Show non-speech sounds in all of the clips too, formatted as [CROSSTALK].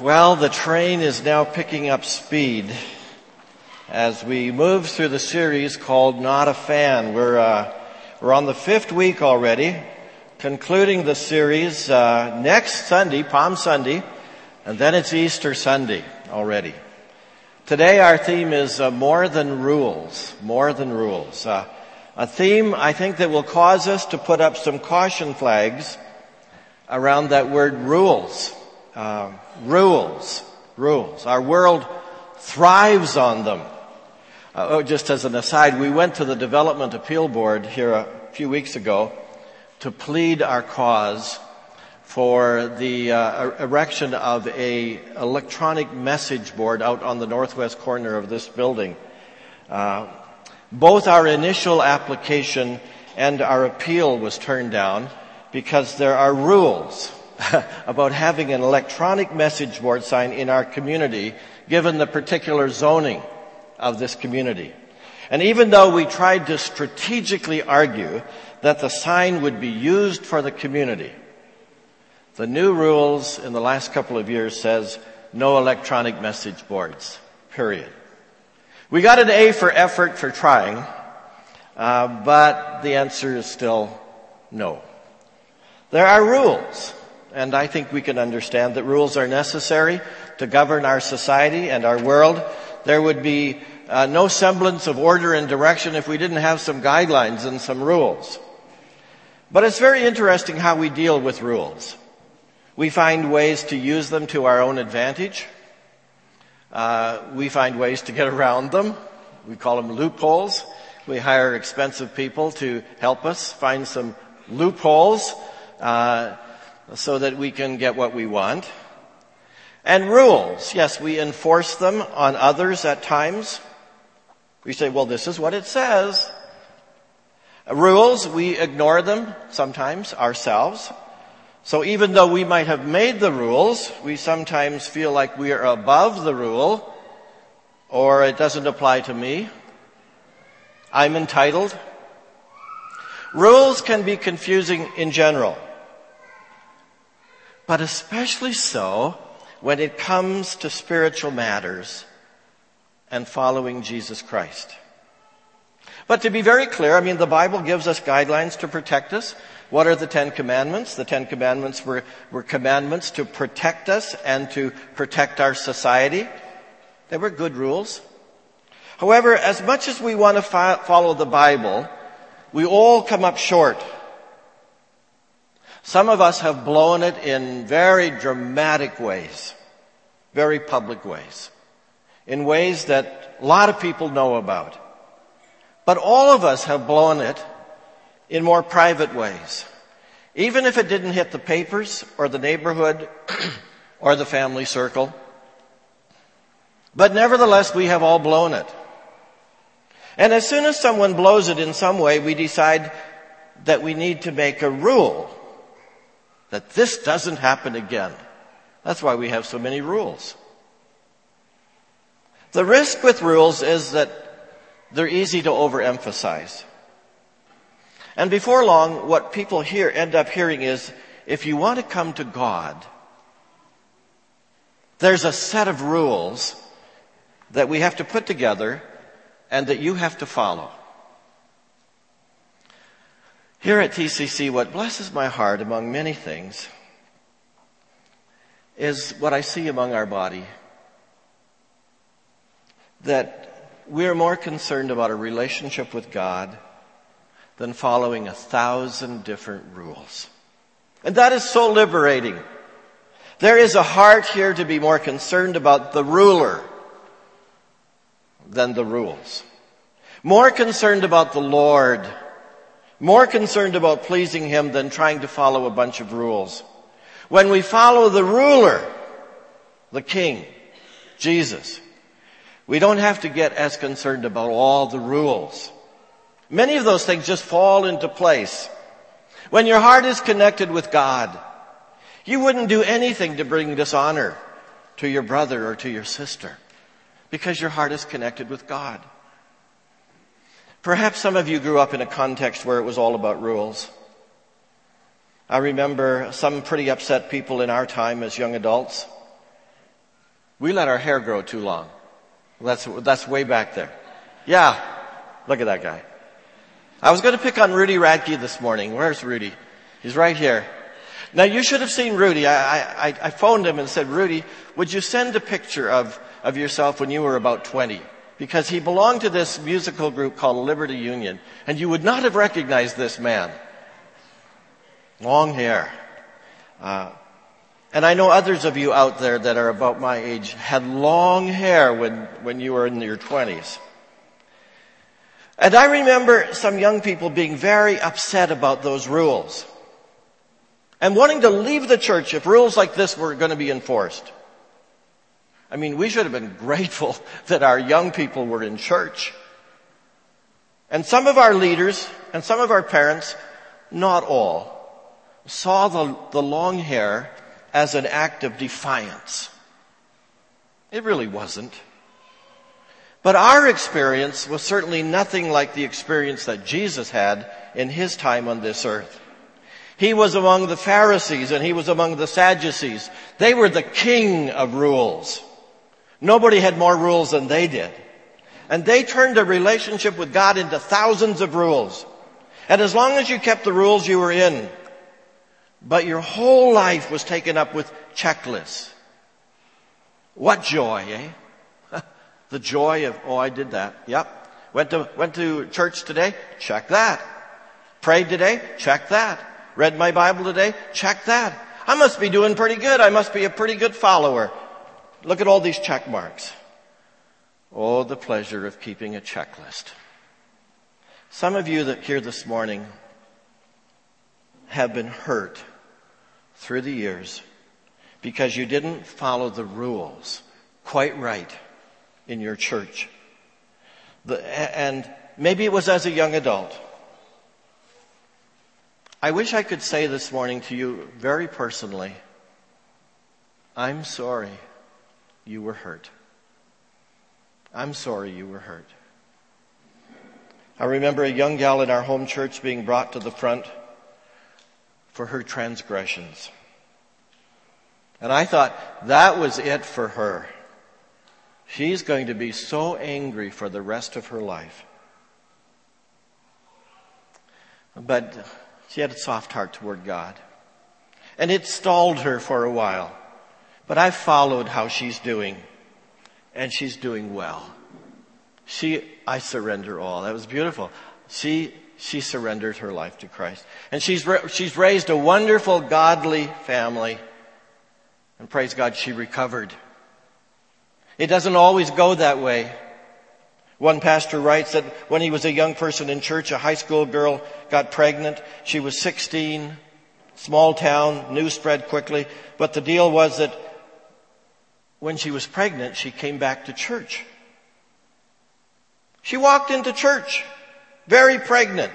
Well, the train is now picking up speed as we move through the series called Not a Fan. We're, uh, we're on the fifth week already, concluding the series uh, next Sunday, Palm Sunday, and then it's Easter Sunday already. Today our theme is uh, more than rules, more than rules. Uh, a theme I think that will cause us to put up some caution flags around that word rules. Uh, rules, rules. Our world thrives on them. Uh, oh, just as an aside, we went to the Development Appeal Board here a few weeks ago to plead our cause for the uh, erection of a electronic message board out on the northwest corner of this building. Uh, both our initial application and our appeal was turned down because there are rules [LAUGHS] about having an electronic message board sign in our community given the particular zoning of this community. And even though we tried to strategically argue that the sign would be used for the community, the new rules in the last couple of years says no electronic message boards, period. We got an A for effort for trying, uh, but the answer is still no. There are rules, and I think we can understand that rules are necessary to govern our society and our world. There would be uh, no semblance of order and direction if we didn't have some guidelines and some rules. But it's very interesting how we deal with rules. We find ways to use them to our own advantage. Uh, we find ways to get around them. We call them loopholes. We hire expensive people to help us find some loopholes uh, so that we can get what we want. And rules, yes, we enforce them on others at times. We say, well, this is what it says. Rules, we ignore them sometimes ourselves. So even though we might have made the rules, we sometimes feel like we are above the rule, or it doesn't apply to me. I'm entitled. Rules can be confusing in general but especially so when it comes to spiritual matters and following Jesus Christ. But to be very clear, I mean, the Bible gives us guidelines to protect us. What are the Ten Commandments? The Ten Commandments were, were commandments to protect us and to protect our society. They were good rules. However, as much as we want to fo- follow the Bible, we all come up short some of us have blown it in very dramatic ways, very public ways, in ways that a lot of people know about. But all of us have blown it in more private ways. Even if it didn't hit the papers or the neighborhood [CLEARS THROAT] or the family circle. But nevertheless, we have all blown it. And as soon as someone blows it in some way, we decide that we need to make a rule that this doesn't happen again. That's why we have so many rules. The risk with rules is that they're easy to overemphasize. And before long, what people hear, end up hearing is, if you want to come to God, there's a set of rules that we have to put together and that you have to follow. Here at TCC, what blesses my heart among many things is what I see among our body. That we're more concerned about a relationship with God than following a thousand different rules. And that is so liberating. There is a heart here to be more concerned about the ruler than the rules. More concerned about the Lord more concerned about pleasing Him than trying to follow a bunch of rules. When we follow the ruler, the King, Jesus, we don't have to get as concerned about all the rules. Many of those things just fall into place. When your heart is connected with God, you wouldn't do anything to bring dishonor to your brother or to your sister because your heart is connected with God. Perhaps some of you grew up in a context where it was all about rules. I remember some pretty upset people in our time as young adults We let our hair grow too long. That's, that's way back there. Yeah. Look at that guy. I was going to pick on Rudy Radke this morning. Where's Rudy? He's right here. Now you should have seen Rudy. I, I, I phoned him and said, Rudy, would you send a picture of, of yourself when you were about 20? Because he belonged to this musical group called Liberty Union, and you would not have recognized this man. Long hair. Uh, and I know others of you out there that are about my age had long hair when, when you were in your 20s. And I remember some young people being very upset about those rules and wanting to leave the church if rules like this were going to be enforced. I mean, we should have been grateful [LAUGHS] that our young people were in church. And some of our leaders and some of our parents, not all, saw the, the long hair as an act of defiance. It really wasn't. But our experience was certainly nothing like the experience that Jesus had in his time on this earth. He was among the Pharisees and he was among the Sadducees. They were the king of rules. Nobody had more rules than they did. And they turned a relationship with God into thousands of rules. And as long as you kept the rules, you were in. But your whole life was taken up with checklists. What joy, eh? [LAUGHS] the joy of, oh, I did that. Yep. Went to, went to church today? Check that. Prayed today? Check that. Read my Bible today? Check that. I must be doing pretty good. I must be a pretty good follower. Look at all these check marks. Oh, the pleasure of keeping a checklist. Some of you that here this morning have been hurt through the years because you didn't follow the rules quite right in your church. The, and maybe it was as a young adult. I wish I could say this morning to you very personally, I'm sorry you were hurt. I'm sorry you were hurt. I remember a young gal in our home church being brought to the front for her transgressions. And I thought that was it for her. She's going to be so angry for the rest of her life. But she had a soft heart toward God. And it stalled her for a while. But I followed how she's doing. And she's doing well. She, I surrender all. That was beautiful. She, she surrendered her life to Christ. And she's, she's raised a wonderful, godly family. And praise God, she recovered. It doesn't always go that way. One pastor writes that when he was a young person in church, a high school girl got pregnant. She was 16, small town, news spread quickly. But the deal was that when she was pregnant, she came back to church. She walked into church, very pregnant.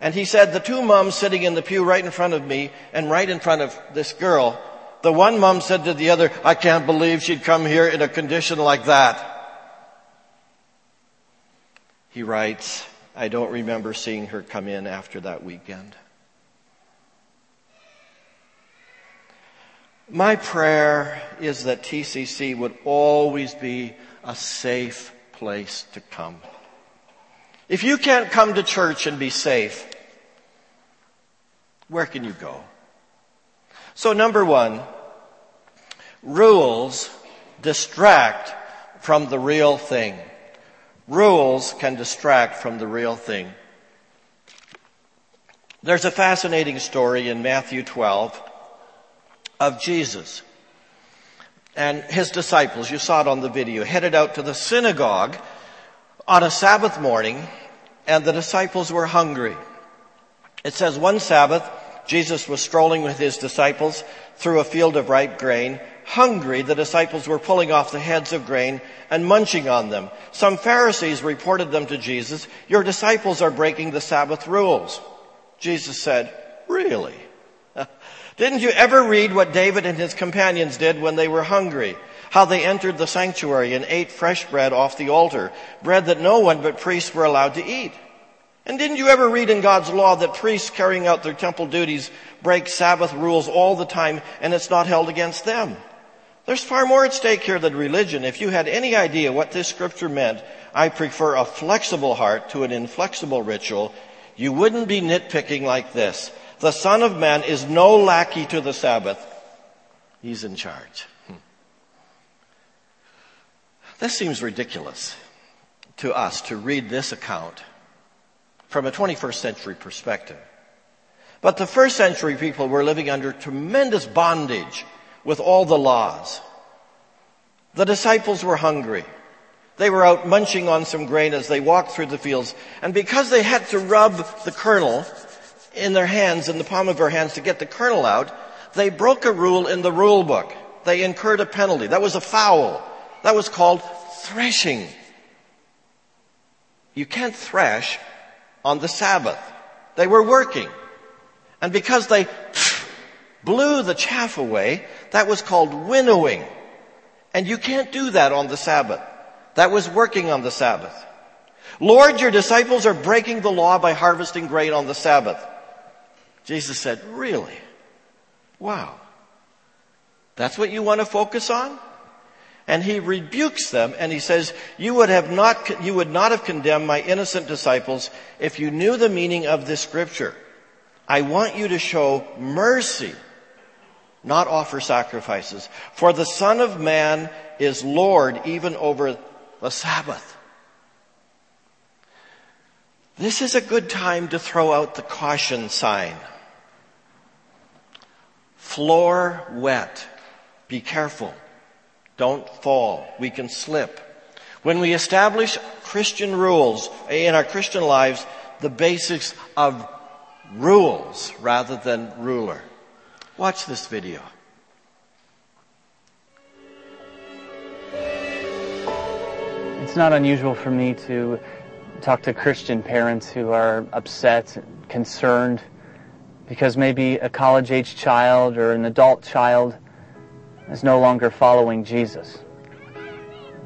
And he said, the two moms sitting in the pew right in front of me and right in front of this girl, the one mom said to the other, I can't believe she'd come here in a condition like that. He writes, I don't remember seeing her come in after that weekend. My prayer is that TCC would always be a safe place to come. If you can't come to church and be safe, where can you go? So number one, rules distract from the real thing. Rules can distract from the real thing. There's a fascinating story in Matthew 12 of Jesus and his disciples. You saw it on the video, headed out to the synagogue on a Sabbath morning and the disciples were hungry. It says one Sabbath, Jesus was strolling with his disciples through a field of ripe grain hungry, the disciples were pulling off the heads of grain and munching on them. Some Pharisees reported them to Jesus. Your disciples are breaking the Sabbath rules. Jesus said, really? Didn't you ever read what David and his companions did when they were hungry? How they entered the sanctuary and ate fresh bread off the altar, bread that no one but priests were allowed to eat. And didn't you ever read in God's law that priests carrying out their temple duties break Sabbath rules all the time and it's not held against them? There's far more at stake here than religion. If you had any idea what this scripture meant, I prefer a flexible heart to an inflexible ritual, you wouldn't be nitpicking like this. The Son of Man is no lackey to the Sabbath. He's in charge. Hmm. This seems ridiculous to us to read this account from a 21st century perspective. But the first century people were living under tremendous bondage with all the laws. The disciples were hungry. They were out munching on some grain as they walked through the fields. And because they had to rub the kernel in their hands, in the palm of their hands to get the kernel out, they broke a rule in the rule book. They incurred a penalty. That was a foul. That was called threshing. You can't thresh on the Sabbath. They were working. And because they blew the chaff away, that was called winnowing. And you can't do that on the Sabbath. That was working on the Sabbath. Lord, your disciples are breaking the law by harvesting grain on the Sabbath. Jesus said, really? Wow. That's what you want to focus on? And he rebukes them and he says, you would have not, you would not have condemned my innocent disciples if you knew the meaning of this scripture. I want you to show mercy, not offer sacrifices. For the Son of Man is Lord even over the Sabbath. This is a good time to throw out the caution sign. Floor wet. Be careful. Don't fall. We can slip. When we establish Christian rules eh, in our Christian lives, the basics of rules rather than ruler. Watch this video. It's not unusual for me to talk to Christian parents who are upset, concerned, because maybe a college age child or an adult child is no longer following Jesus.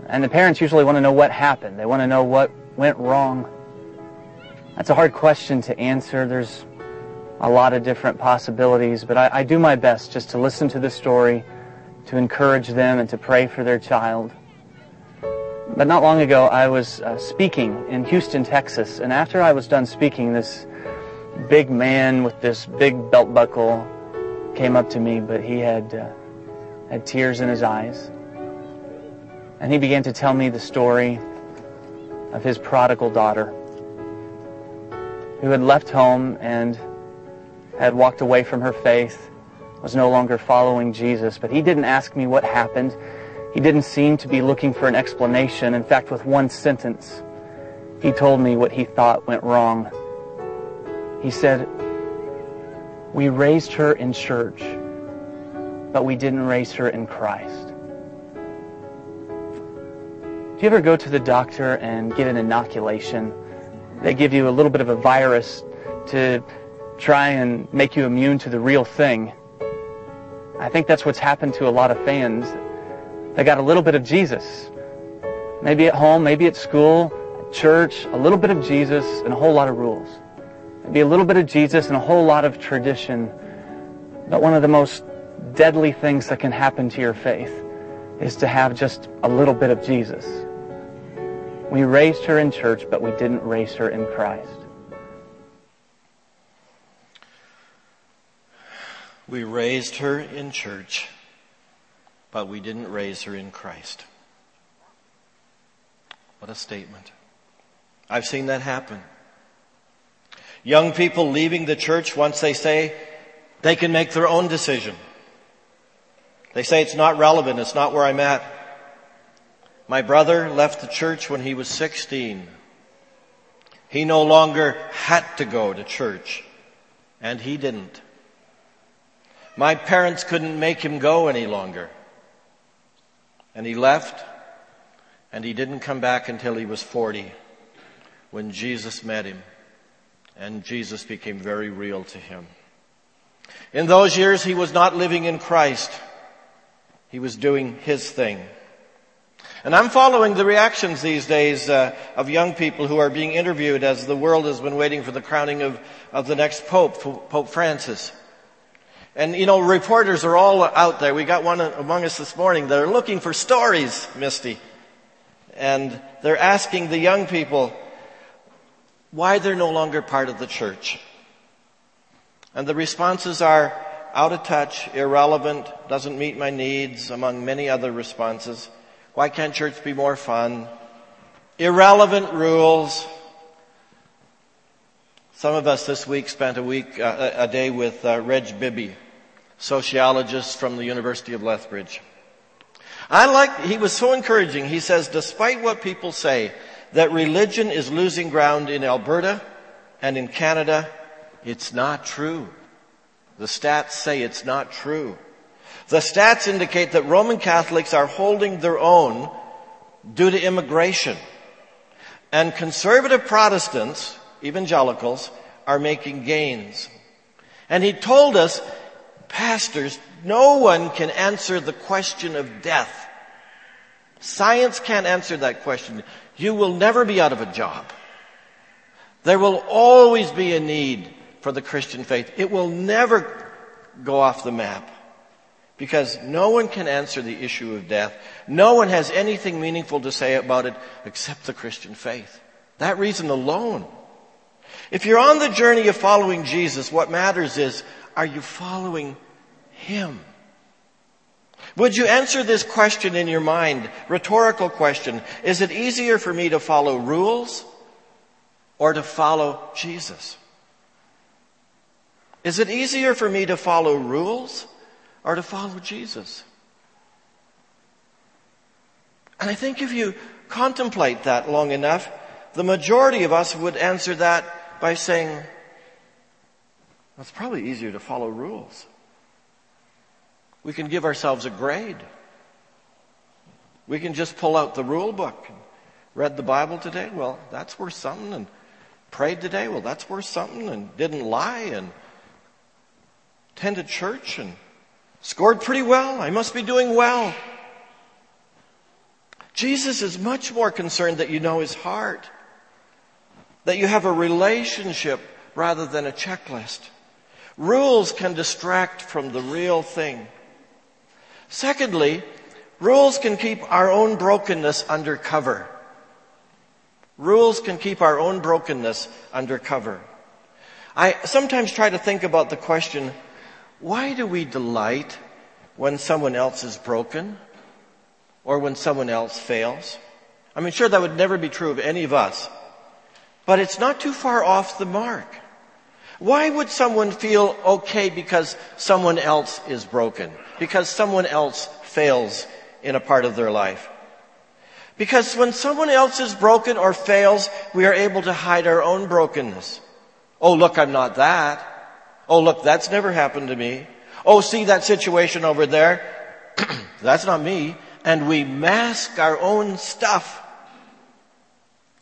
And the parents usually want to know what happened. They want to know what went wrong. That's a hard question to answer. There's a lot of different possibilities, but I, I, do my best just to listen to the story, to encourage them, and to pray for their child. But not long ago, I was uh, speaking in Houston, Texas, and after I was done speaking, this big man with this big belt buckle came up to me, but he had uh, had tears in his eyes, and he began to tell me the story of his prodigal daughter, who had left home and had walked away from her faith, was no longer following Jesus. But he didn't ask me what happened. He didn't seem to be looking for an explanation. In fact, with one sentence, he told me what he thought went wrong. He said, We raised her in church, but we didn't raise her in Christ. Do you ever go to the doctor and get an inoculation? They give you a little bit of a virus to try and make you immune to the real thing. I think that's what's happened to a lot of fans. They got a little bit of Jesus. Maybe at home, maybe at school, church, a little bit of Jesus and a whole lot of rules. Maybe a little bit of Jesus and a whole lot of tradition. But one of the most deadly things that can happen to your faith is to have just a little bit of Jesus. We raised her in church, but we didn't raise her in Christ. We raised her in church, but we didn't raise her in Christ. What a statement. I've seen that happen. Young people leaving the church once they say they can make their own decision. They say it's not relevant, it's not where I'm at. My brother left the church when he was 16. He no longer had to go to church, and he didn't. My parents couldn't make him go any longer. And he left, and he didn't come back until he was 40 when Jesus met him. And Jesus became very real to him. In those years, he was not living in Christ. He was doing his thing. And I'm following the reactions these days uh, of young people who are being interviewed as the world has been waiting for the crowning of, of the next Pope, Pope Francis. And you know, reporters are all out there. We got one among us this morning. They're looking for stories, Misty. And they're asking the young people why they're no longer part of the church. And the responses are out of touch, irrelevant, doesn't meet my needs, among many other responses. Why can't church be more fun? Irrelevant rules. Some of us this week spent a week, uh, a day with uh, Reg Bibby, sociologist from the University of Lethbridge. I like, he was so encouraging. He says, despite what people say, that religion is losing ground in Alberta and in Canada, it's not true. The stats say it's not true. The stats indicate that Roman Catholics are holding their own due to immigration. And conservative Protestants evangelicals are making gains. And he told us, pastors, no one can answer the question of death. Science can't answer that question. You will never be out of a job. There will always be a need for the Christian faith. It will never go off the map because no one can answer the issue of death. No one has anything meaningful to say about it except the Christian faith. That reason alone if you're on the journey of following Jesus, what matters is, are you following Him? Would you answer this question in your mind? Rhetorical question. Is it easier for me to follow rules or to follow Jesus? Is it easier for me to follow rules or to follow Jesus? And I think if you contemplate that long enough, the majority of us would answer that by saying, well, it's probably easier to follow rules. We can give ourselves a grade. We can just pull out the rule book. Read the Bible today? Well, that's worth something. And prayed today? Well, that's worth something. And didn't lie and attended church and scored pretty well. I must be doing well. Jesus is much more concerned that you know his heart. That you have a relationship rather than a checklist. Rules can distract from the real thing. Secondly, rules can keep our own brokenness under cover. Rules can keep our own brokenness under cover. I sometimes try to think about the question, why do we delight when someone else is broken or when someone else fails? I mean, sure, that would never be true of any of us. But it's not too far off the mark. Why would someone feel okay because someone else is broken? Because someone else fails in a part of their life? Because when someone else is broken or fails, we are able to hide our own brokenness. Oh, look, I'm not that. Oh, look, that's never happened to me. Oh, see that situation over there? [CLEARS THROAT] that's not me. And we mask our own stuff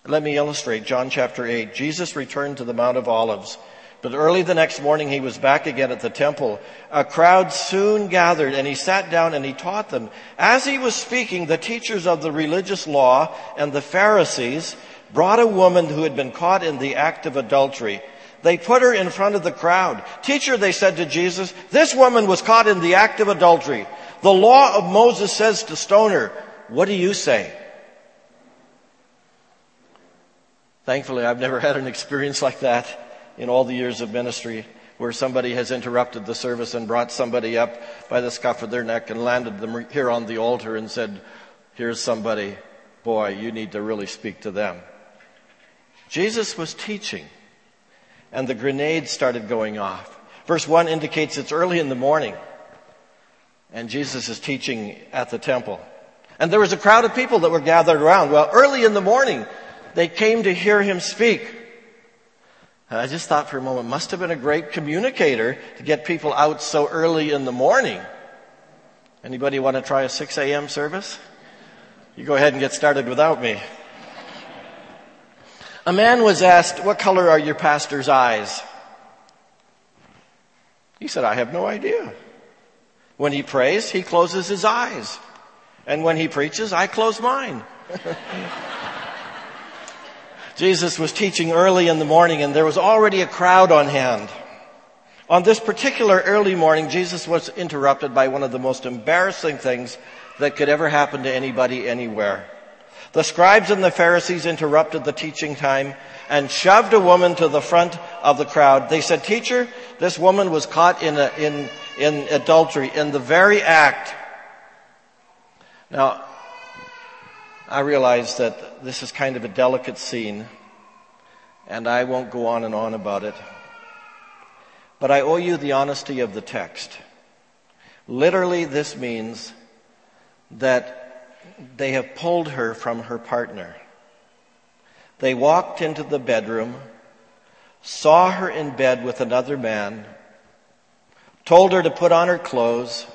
let me illustrate John chapter 8. Jesus returned to the Mount of Olives, but early the next morning he was back again at the temple. A crowd soon gathered and he sat down and he taught them. As he was speaking, the teachers of the religious law and the Pharisees brought a woman who had been caught in the act of adultery. They put her in front of the crowd. Teacher, they said to Jesus, this woman was caught in the act of adultery. The law of Moses says to stone her. What do you say? Thankfully, I've never had an experience like that in all the years of ministry where somebody has interrupted the service and brought somebody up by the scuff of their neck and landed them here on the altar and said, here's somebody, boy, you need to really speak to them. Jesus was teaching and the grenades started going off. Verse 1 indicates it's early in the morning and Jesus is teaching at the temple. And there was a crowd of people that were gathered around. Well, early in the morning, they came to hear him speak. I just thought for a moment, must have been a great communicator to get people out so early in the morning. Anybody want to try a 6 a.m. service? You go ahead and get started without me. A man was asked, what color are your pastor's eyes? He said, I have no idea. When he prays, he closes his eyes. And when he preaches, I close mine. [LAUGHS] Jesus was teaching early in the morning and there was already a crowd on hand. On this particular early morning, Jesus was interrupted by one of the most embarrassing things that could ever happen to anybody anywhere. The scribes and the Pharisees interrupted the teaching time and shoved a woman to the front of the crowd. They said, teacher, this woman was caught in, a, in, in adultery, in the very act. Now, I realize that this is kind of a delicate scene, and I won't go on and on about it. But I owe you the honesty of the text. Literally, this means that they have pulled her from her partner. They walked into the bedroom, saw her in bed with another man, told her to put on her clothes,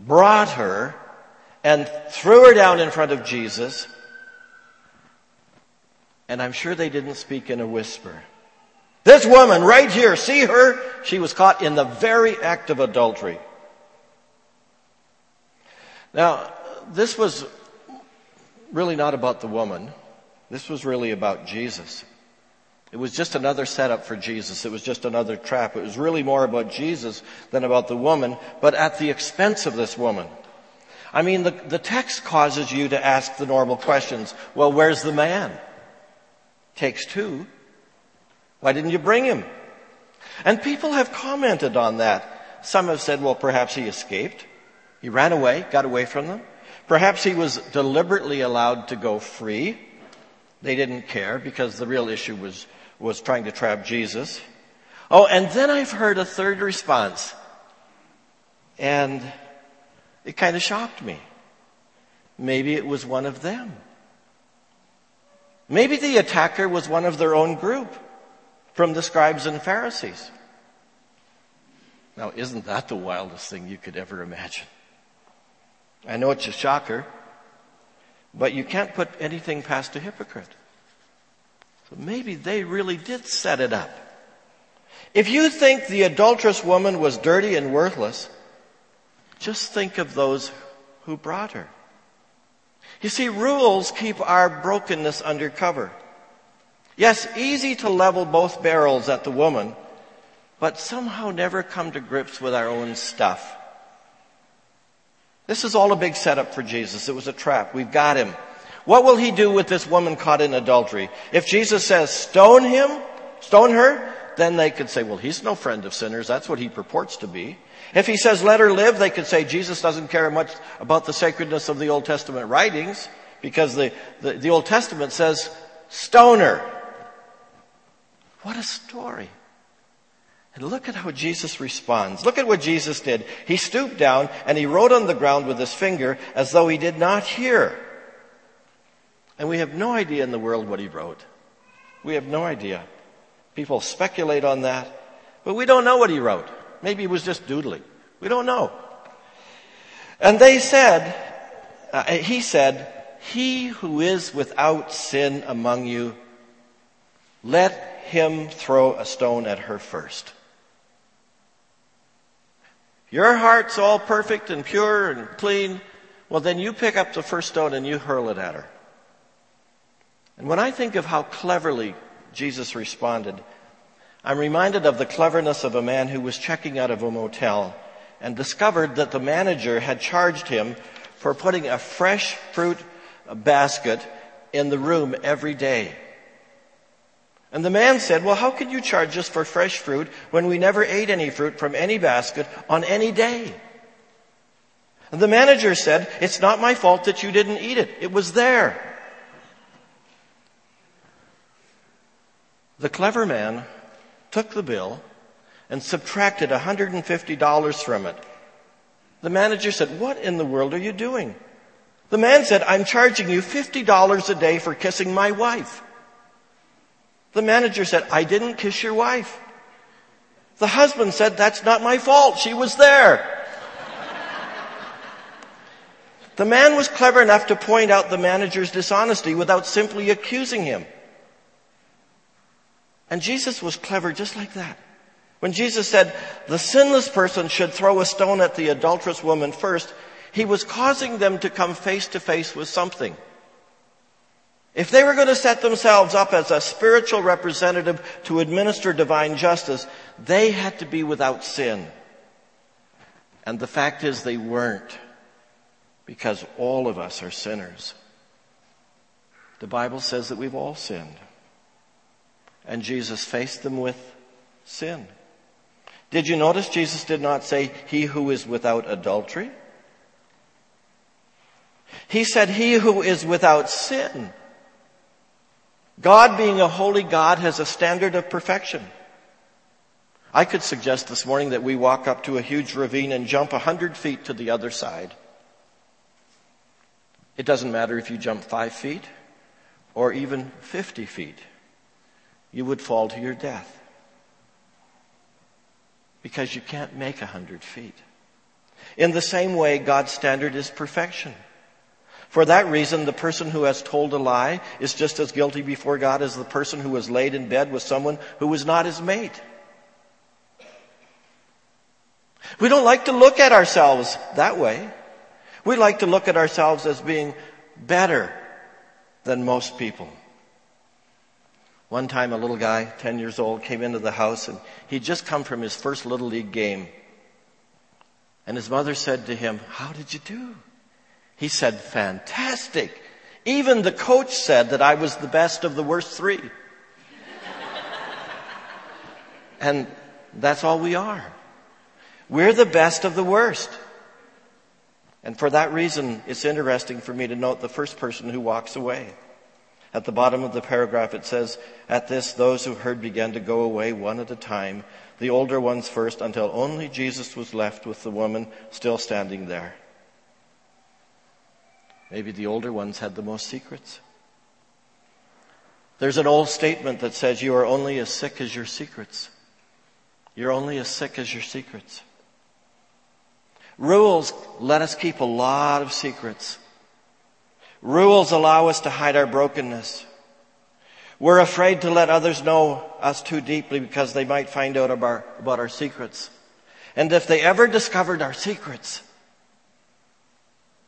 brought her, and threw her down in front of Jesus. And I'm sure they didn't speak in a whisper. This woman right here, see her? She was caught in the very act of adultery. Now, this was really not about the woman. This was really about Jesus. It was just another setup for Jesus. It was just another trap. It was really more about Jesus than about the woman, but at the expense of this woman. I mean, the, the text causes you to ask the normal questions. Well, where's the man? Takes two. Why didn't you bring him? And people have commented on that. Some have said, well, perhaps he escaped. He ran away, got away from them. Perhaps he was deliberately allowed to go free. They didn't care because the real issue was, was trying to trap Jesus. Oh, and then I've heard a third response. And it kind of shocked me. Maybe it was one of them. Maybe the attacker was one of their own group from the scribes and Pharisees. Now, isn't that the wildest thing you could ever imagine? I know it's a shocker, but you can't put anything past a hypocrite. So maybe they really did set it up. If you think the adulterous woman was dirty and worthless, just think of those who brought her. You see, rules keep our brokenness under cover. Yes, easy to level both barrels at the woman, but somehow never come to grips with our own stuff. This is all a big setup for Jesus. It was a trap. We've got him. What will he do with this woman caught in adultery? If Jesus says, stone him, stone her, then they could say, well, he's no friend of sinners. That's what he purports to be. If he says, let her live, they could say Jesus doesn't care much about the sacredness of the Old Testament writings because the, the, the Old Testament says, stone her. What a story. And look at how Jesus responds. Look at what Jesus did. He stooped down and he wrote on the ground with his finger as though he did not hear. And we have no idea in the world what he wrote. We have no idea. People speculate on that, but we don't know what he wrote. Maybe he was just doodling. We don't know. And they said, uh, he said, he who is without sin among you, let him throw a stone at her first. Your heart's all perfect and pure and clean. Well, then you pick up the first stone and you hurl it at her. And when I think of how cleverly Jesus responded, I'm reminded of the cleverness of a man who was checking out of a motel and discovered that the manager had charged him for putting a fresh fruit basket in the room every day. And the man said, well, how could you charge us for fresh fruit when we never ate any fruit from any basket on any day? And the manager said, it's not my fault that you didn't eat it. It was there. The clever man took the bill and subtracted $150 from it. The manager said, what in the world are you doing? The man said, I'm charging you $50 a day for kissing my wife. The manager said, I didn't kiss your wife. The husband said, that's not my fault. She was there. the man was clever enough to point out the manager's dishonesty without simply accusing him. And Jesus was clever just like that. When Jesus said the sinless person should throw a stone at the adulterous woman first, he was causing them to come face to face with something. If they were going to set themselves up as a spiritual representative to administer divine justice, they had to be without sin. And the fact is they weren't because all of us are sinners. The Bible says that we've all sinned. And Jesus faced them with sin. Did you notice Jesus did not say, he who is without adultery? He said, he who is without sin. God being a holy God has a standard of perfection. I could suggest this morning that we walk up to a huge ravine and jump a hundred feet to the other side. It doesn't matter if you jump five feet or even 50 feet. You would fall to your death. Because you can't make a hundred feet. In the same way, God's standard is perfection. For that reason, the person who has told a lie is just as guilty before God as the person who has laid in bed with someone who was not his mate. We don't like to look at ourselves that way. We like to look at ourselves as being better than most people. One time a little guy, 10 years old, came into the house and he'd just come from his first little league game. And his mother said to him, how did you do? He said, fantastic. Even the coach said that I was the best of the worst three. [LAUGHS] and that's all we are. We're the best of the worst. And for that reason, it's interesting for me to note the first person who walks away. At the bottom of the paragraph, it says, At this, those who heard began to go away one at a time, the older ones first, until only Jesus was left with the woman still standing there. Maybe the older ones had the most secrets. There's an old statement that says, You are only as sick as your secrets. You're only as sick as your secrets. Rules let us keep a lot of secrets. Rules allow us to hide our brokenness. We're afraid to let others know us too deeply because they might find out about our, about our secrets. And if they ever discovered our secrets,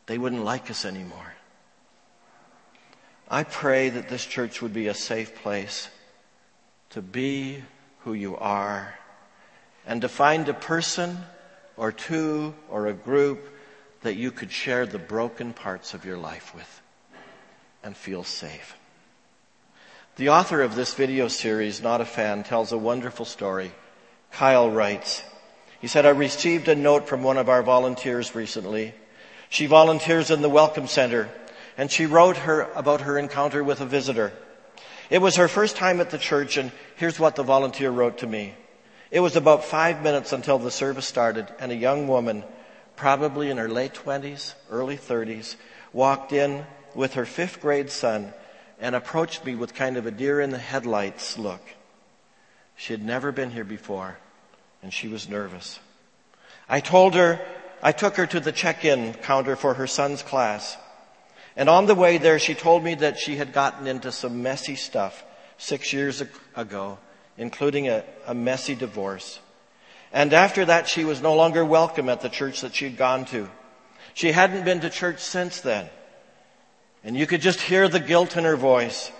they wouldn't like us anymore. I pray that this church would be a safe place to be who you are and to find a person or two or a group that you could share the broken parts of your life with and feel safe. The author of this video series, Not a Fan, tells a wonderful story. Kyle writes, he said, I received a note from one of our volunteers recently. She volunteers in the Welcome Center and she wrote her about her encounter with a visitor. It was her first time at the church and here's what the volunteer wrote to me. It was about five minutes until the service started, and a young woman, probably in her late 20s, early 30s, walked in with her fifth grade son and approached me with kind of a deer in the headlights look. She had never been here before, and she was nervous. I told her, I took her to the check-in counter for her son's class. And on the way there, she told me that she had gotten into some messy stuff six years ago including a, a messy divorce. And after that, she was no longer welcome at the church that she'd gone to. She hadn't been to church since then. And you could just hear the guilt in her voice.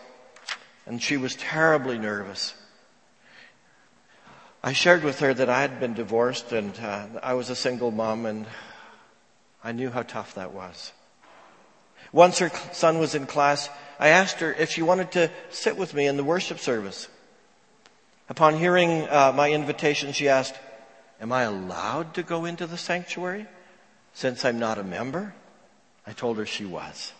And she was terribly nervous. I shared with her that I had been divorced and uh, I was a single mom and I knew how tough that was. Once her son was in class, I asked her if she wanted to sit with me in the worship service. Upon hearing uh, my invitation, she asked, Am I allowed to go into the sanctuary since I'm not a member? I told her she was.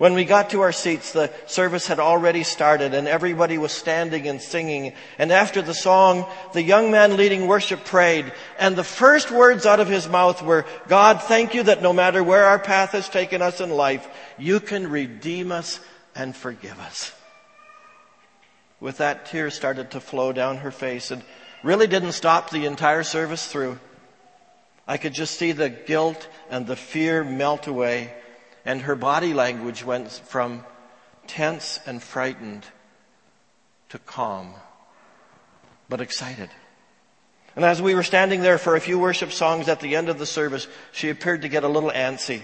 When we got to our seats, the service had already started and everybody was standing and singing. And after the song, the young man leading worship prayed. And the first words out of his mouth were, God, thank you that no matter where our path has taken us in life, you can redeem us and forgive us with that, tears started to flow down her face and really didn't stop the entire service through. I could just see the guilt and the fear melt away, and her body language went from tense and frightened to calm, but excited. And as we were standing there for a few worship songs at the end of the service, she appeared to get a little antsy.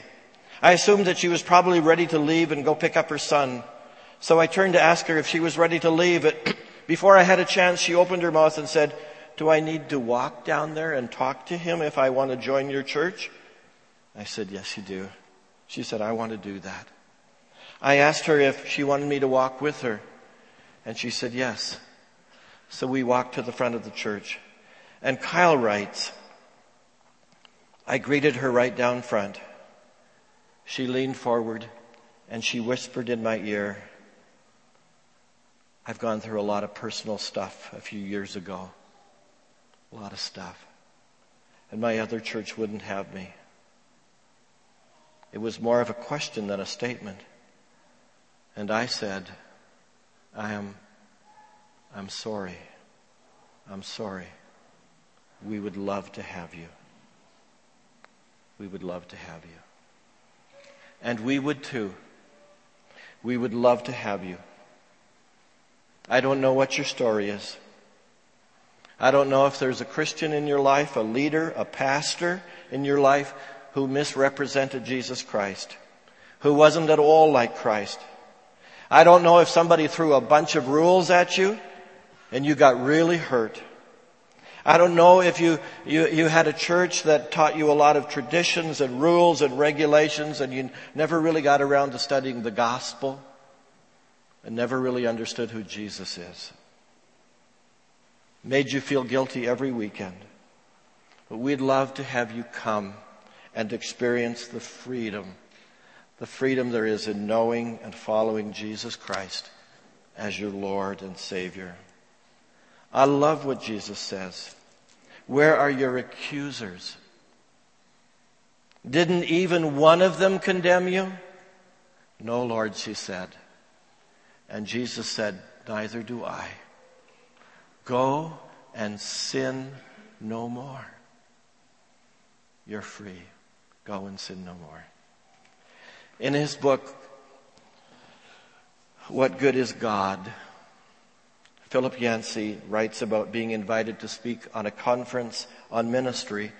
I assumed that she was probably ready to leave and go pick up her son. So I turned to ask her if she was ready to leave. But [CLEARS THROAT] before I had a chance, she opened her mouth and said, do I need to walk down there and talk to him if I want to join your church? I said, yes, you do. She said, I want to do that. I asked her if she wanted me to walk with her. And she said, yes. So we walked to the front of the church. And Kyle writes, I greeted her right down front. She leaned forward and she whispered in my ear, I've gone through a lot of personal stuff a few years ago. A lot of stuff. And my other church wouldn't have me. It was more of a question than a statement. And I said, I am, I'm sorry. I'm sorry. We would love to have you. We would love to have you. And we would too. We would love to have you. I don't know what your story is. I don't know if there's a Christian in your life, a leader, a pastor in your life who misrepresented Jesus Christ, who wasn't at all like Christ. I don't know if somebody threw a bunch of rules at you and you got really hurt. I don't know if you, you, you had a church that taught you a lot of traditions and rules and regulations and you never really got around to studying the gospel and never really understood who Jesus is. Made you feel guilty every weekend. But we'd love to have you come and experience the freedom, the freedom there is in knowing and following Jesus Christ as your Lord and Savior. I love what Jesus says. Where are your accusers? Didn't even one of them condemn you? No, Lord, she said. And Jesus said, Neither do I. Go and sin no more. You're free. Go and sin no more. In his book, What Good is God? Philip Yancey writes about being invited to speak on a conference on ministry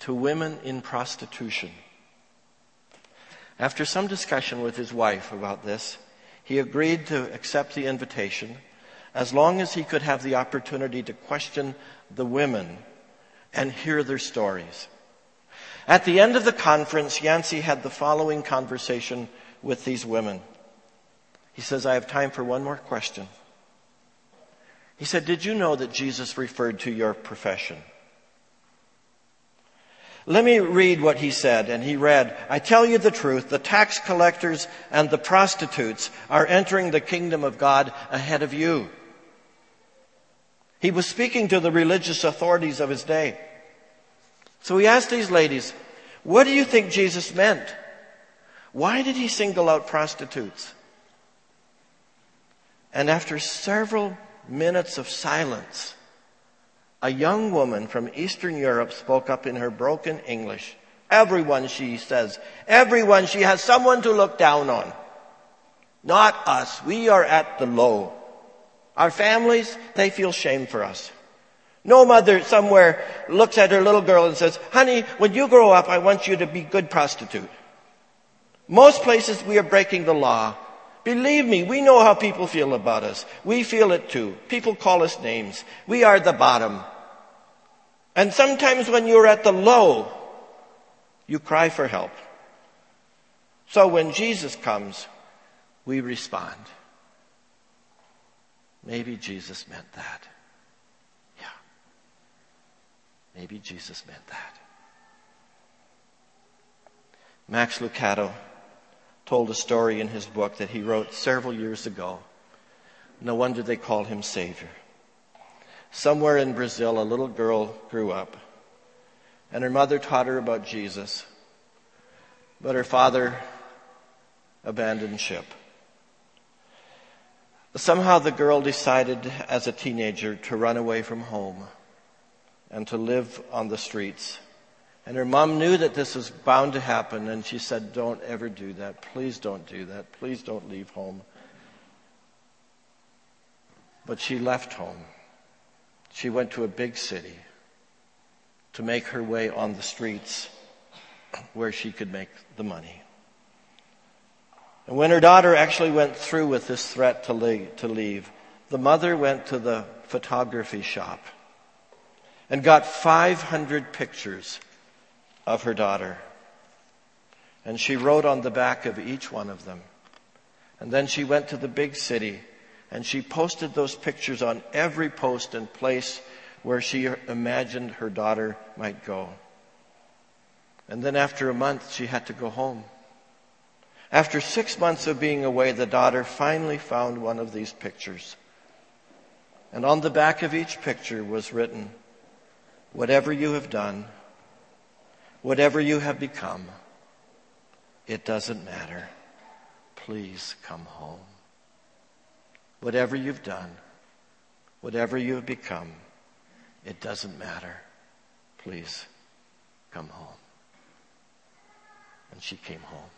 to women in prostitution. After some discussion with his wife about this, he agreed to accept the invitation as long as he could have the opportunity to question the women and hear their stories. At the end of the conference, Yancey had the following conversation with these women. He says, I have time for one more question. He said, Did you know that Jesus referred to your profession? Let me read what he said. And he read, I tell you the truth, the tax collectors and the prostitutes are entering the kingdom of God ahead of you. He was speaking to the religious authorities of his day. So he asked these ladies, what do you think Jesus meant? Why did he single out prostitutes? And after several minutes of silence, a young woman from Eastern Europe spoke up in her broken English. Everyone, she says, everyone, she has someone to look down on. Not us. We are at the low. Our families, they feel shame for us. No mother somewhere looks at her little girl and says, honey, when you grow up, I want you to be good prostitute. Most places we are breaking the law. Believe me, we know how people feel about us. We feel it too. People call us names. We are the bottom. And sometimes when you're at the low, you cry for help. So when Jesus comes, we respond. Maybe Jesus meant that. Maybe Jesus meant that. Max Lucado told a story in his book that he wrote several years ago. No wonder they call him Savior. Somewhere in Brazil, a little girl grew up, and her mother taught her about Jesus, but her father abandoned ship. Somehow the girl decided as a teenager to run away from home and to live on the streets and her mom knew that this was bound to happen, and she said, Don't ever do that. Please don't do that. Please don't leave home. But she left home. She went to a big city to make her way on the streets where she could make the money. And when her daughter actually went through with this threat to leave, the mother went to the photography shop and got 500 pictures of her daughter. And she wrote on the back of each one of them. And then she went to the big city and she posted those pictures on every post and place where she imagined her daughter might go. And then after a month, she had to go home. After six months of being away, the daughter finally found one of these pictures. And on the back of each picture was written, whatever you have done, whatever you have become, it doesn't matter. Please come home. Whatever you've done, whatever you have become, it doesn't matter. Please come home. And she came home.